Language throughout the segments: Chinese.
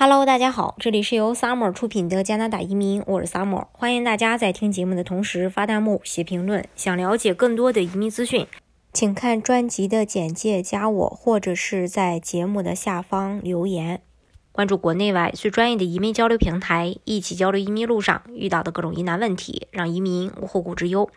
Hello，大家好，这里是由 Summer 出品的加拿大移民，我是 Summer，欢迎大家在听节目的同时发弹幕、写评论。想了解更多的移民资讯，请看专辑的简介，加我，或者是在节目的下方留言。关注国内外最专业的移民交流平台，一起交流移民路上遇到的各种疑难问题，让移民无后顾之忧。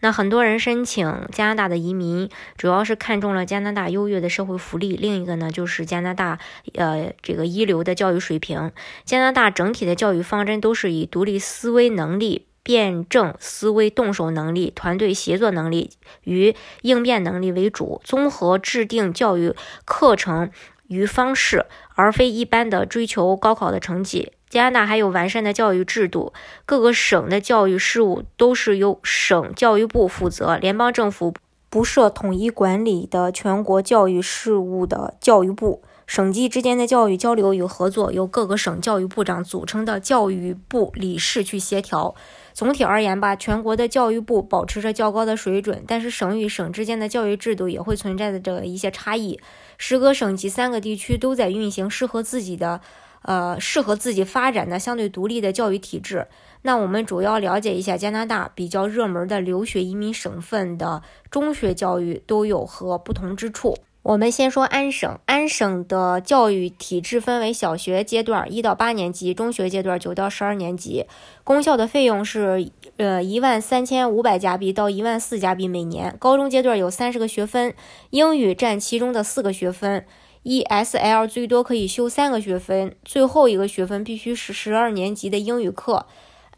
那很多人申请加拿大的移民，主要是看中了加拿大优越的社会福利，另一个呢就是加拿大呃这个一流的教育水平。加拿大整体的教育方针都是以独立思维能力、辩证思维、动手能力、团队协作能力与应变能力为主，综合制定教育课程于方式，而非一般的追求高考的成绩。加拿大还有完善的教育制度，各个省的教育事务都是由省教育部负责，联邦政府不设统一管理的全国教育事务的教育部，省级之间的教育交流与合作由各个省教育部长组成的教育部理事去协调。总体而言吧，全国的教育部保持着较高的水准，但是省与省之间的教育制度也会存在着一些差异。十个省级三个地区都在运行适合自己的。呃，适合自己发展的相对独立的教育体制。那我们主要了解一下加拿大比较热门的留学移民省份的中学教育都有何不同之处。我们先说安省，安省的教育体制分为小学阶段一到八年级，中学阶段九到十二年级。公校的费用是呃一万三千五百加币到一万四加币每年。高中阶段有三十个学分，英语占其中的四个学分。ESL 最多可以修三个学分，最后一个学分必须是十二年级的英语课。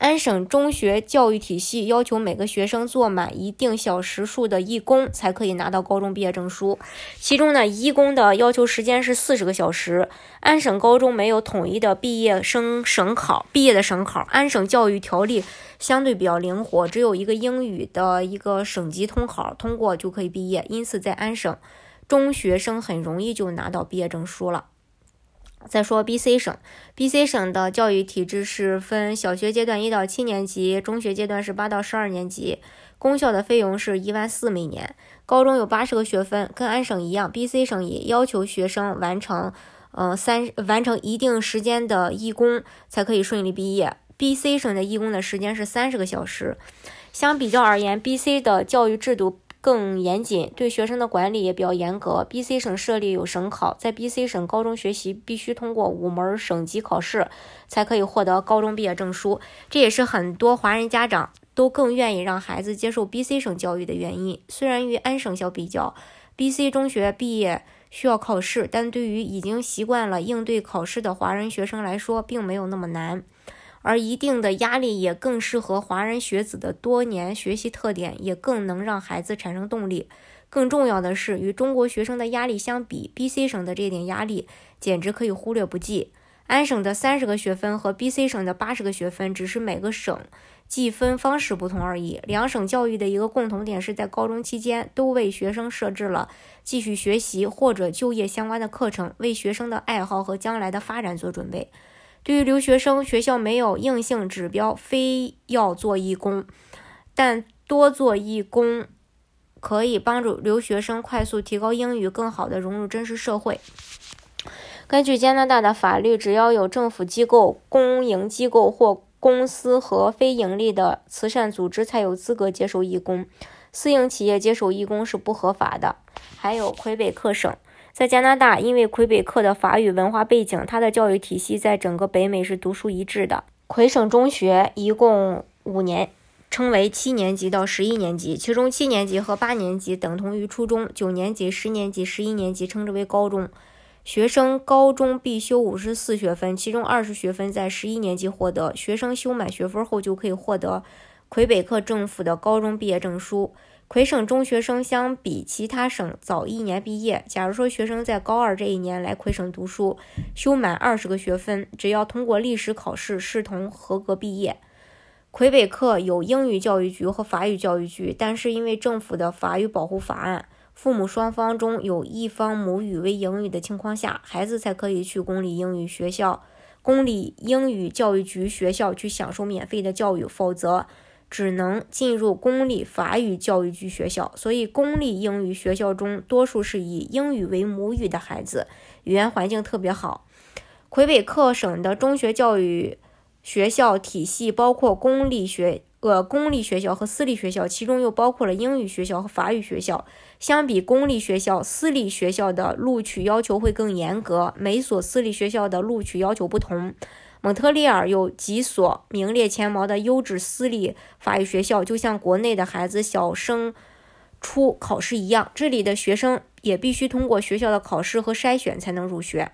安省中学教育体系要求每个学生做满一定小时数的义工，才可以拿到高中毕业证书。其中呢，义工的要求时间是四十个小时。安省高中没有统一的毕业生省考，毕业的省考。安省教育条例相对比较灵活，只有一个英语的一个省级通考，通过就可以毕业。因此，在安省。中学生很容易就拿到毕业证书了。再说 B.C 省，B.C 省的教育体制是分小学阶段一到七年级，中学阶段是八到十二年级。公校的费用是一万四每年。高中有八十个学分，跟安省一样，B.C 省也要求学生完成，呃三完成一定时间的义工才可以顺利毕业。B.C 省的义工的时间是三十个小时。相比较而言，B.C 的教育制度。更严谨，对学生的管理也比较严格。B.C 省设立有省考，在 B.C 省高中学习必须通过五门省级考试，才可以获得高中毕业证书。这也是很多华人家长都更愿意让孩子接受 B.C 省教育的原因。虽然与安省相比较，B.C 中学毕业需要考试，但对于已经习惯了应对考试的华人学生来说，并没有那么难。而一定的压力也更适合华人学子的多年学习特点，也更能让孩子产生动力。更重要的是，与中国学生的压力相比，B.C 省的这点压力简直可以忽略不计。安省的三十个学分和 B.C 省的八十个学分，只是每个省计分方式不同而已。两省教育的一个共同点是在高中期间都为学生设置了继续学习或者就业相关的课程，为学生的爱好和将来的发展做准备。对于留学生，学校没有硬性指标，非要做义工，但多做义工可以帮助留学生快速提高英语，更好的融入真实社会。根据加拿大的法律，只要有政府机构、公营机构或公司和非盈利的慈善组织才有资格接受义工，私营企业接受义工是不合法的。还有魁北克省。在加拿大，因为魁北克的法语文化背景，它的教育体系在整个北美是独树一帜的。魁省中学一共五年，称为七年级到十一年级，其中七年级和八年级等同于初中，九年级、十年级、十一年级称之为高中。学生高中必修五十四学分，其中二十学分在十一年级获得。学生修满学分后，就可以获得魁北克政府的高中毕业证书。魁省中学生相比其他省早一年毕业。假如说学生在高二这一年来魁省读书，修满二十个学分，只要通过历史考试，视同合格毕业。魁北克有英语教育局和法语教育局，但是因为政府的法语保护法案，父母双方中有一方母语为英语的情况下，孩子才可以去公立英语学校、公立英语教育局学校去享受免费的教育，否则。只能进入公立法语教育局学校，所以公立英语学校中多数是以英语为母语的孩子，语言环境特别好。魁北克省的中学教育学校体系包括公立学。呃，公立学校和私立学校，其中又包括了英语学校和法语学校。相比公立学校，私立学校的录取要求会更严格。每所私立学校的录取要求不同。蒙特利尔有几所名列前茅的优质私立法语学校，就像国内的孩子小升初考试一样，这里的学生也必须通过学校的考试和筛选才能入学。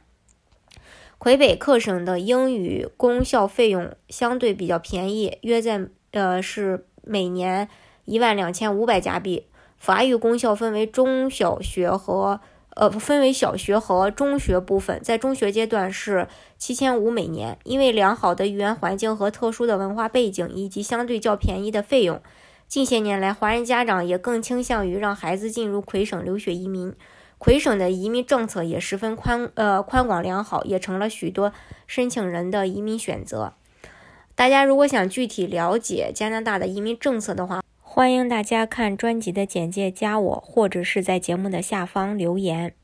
魁北克省的英语公校费用相对比较便宜，约在。呃，是每年一万两千五百加币。法语公校分为中小学和呃，分为小学和中学部分，在中学阶段是七千五每年。因为良好的语言环境和特殊的文化背景，以及相对较便宜的费用，近些年来，华人家长也更倾向于让孩子进入魁省留学移民。魁省的移民政策也十分宽呃宽广良好，也成了许多申请人的移民选择。大家如果想具体了解加拿大的移民政策的话，欢迎大家看专辑的简介，加我，或者是在节目的下方留言。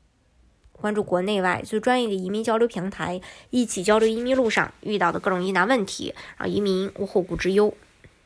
关注国内外最专业的移民交流平台，一起交流移民路上遇到的各种疑难问题，让移民无后顾之忧。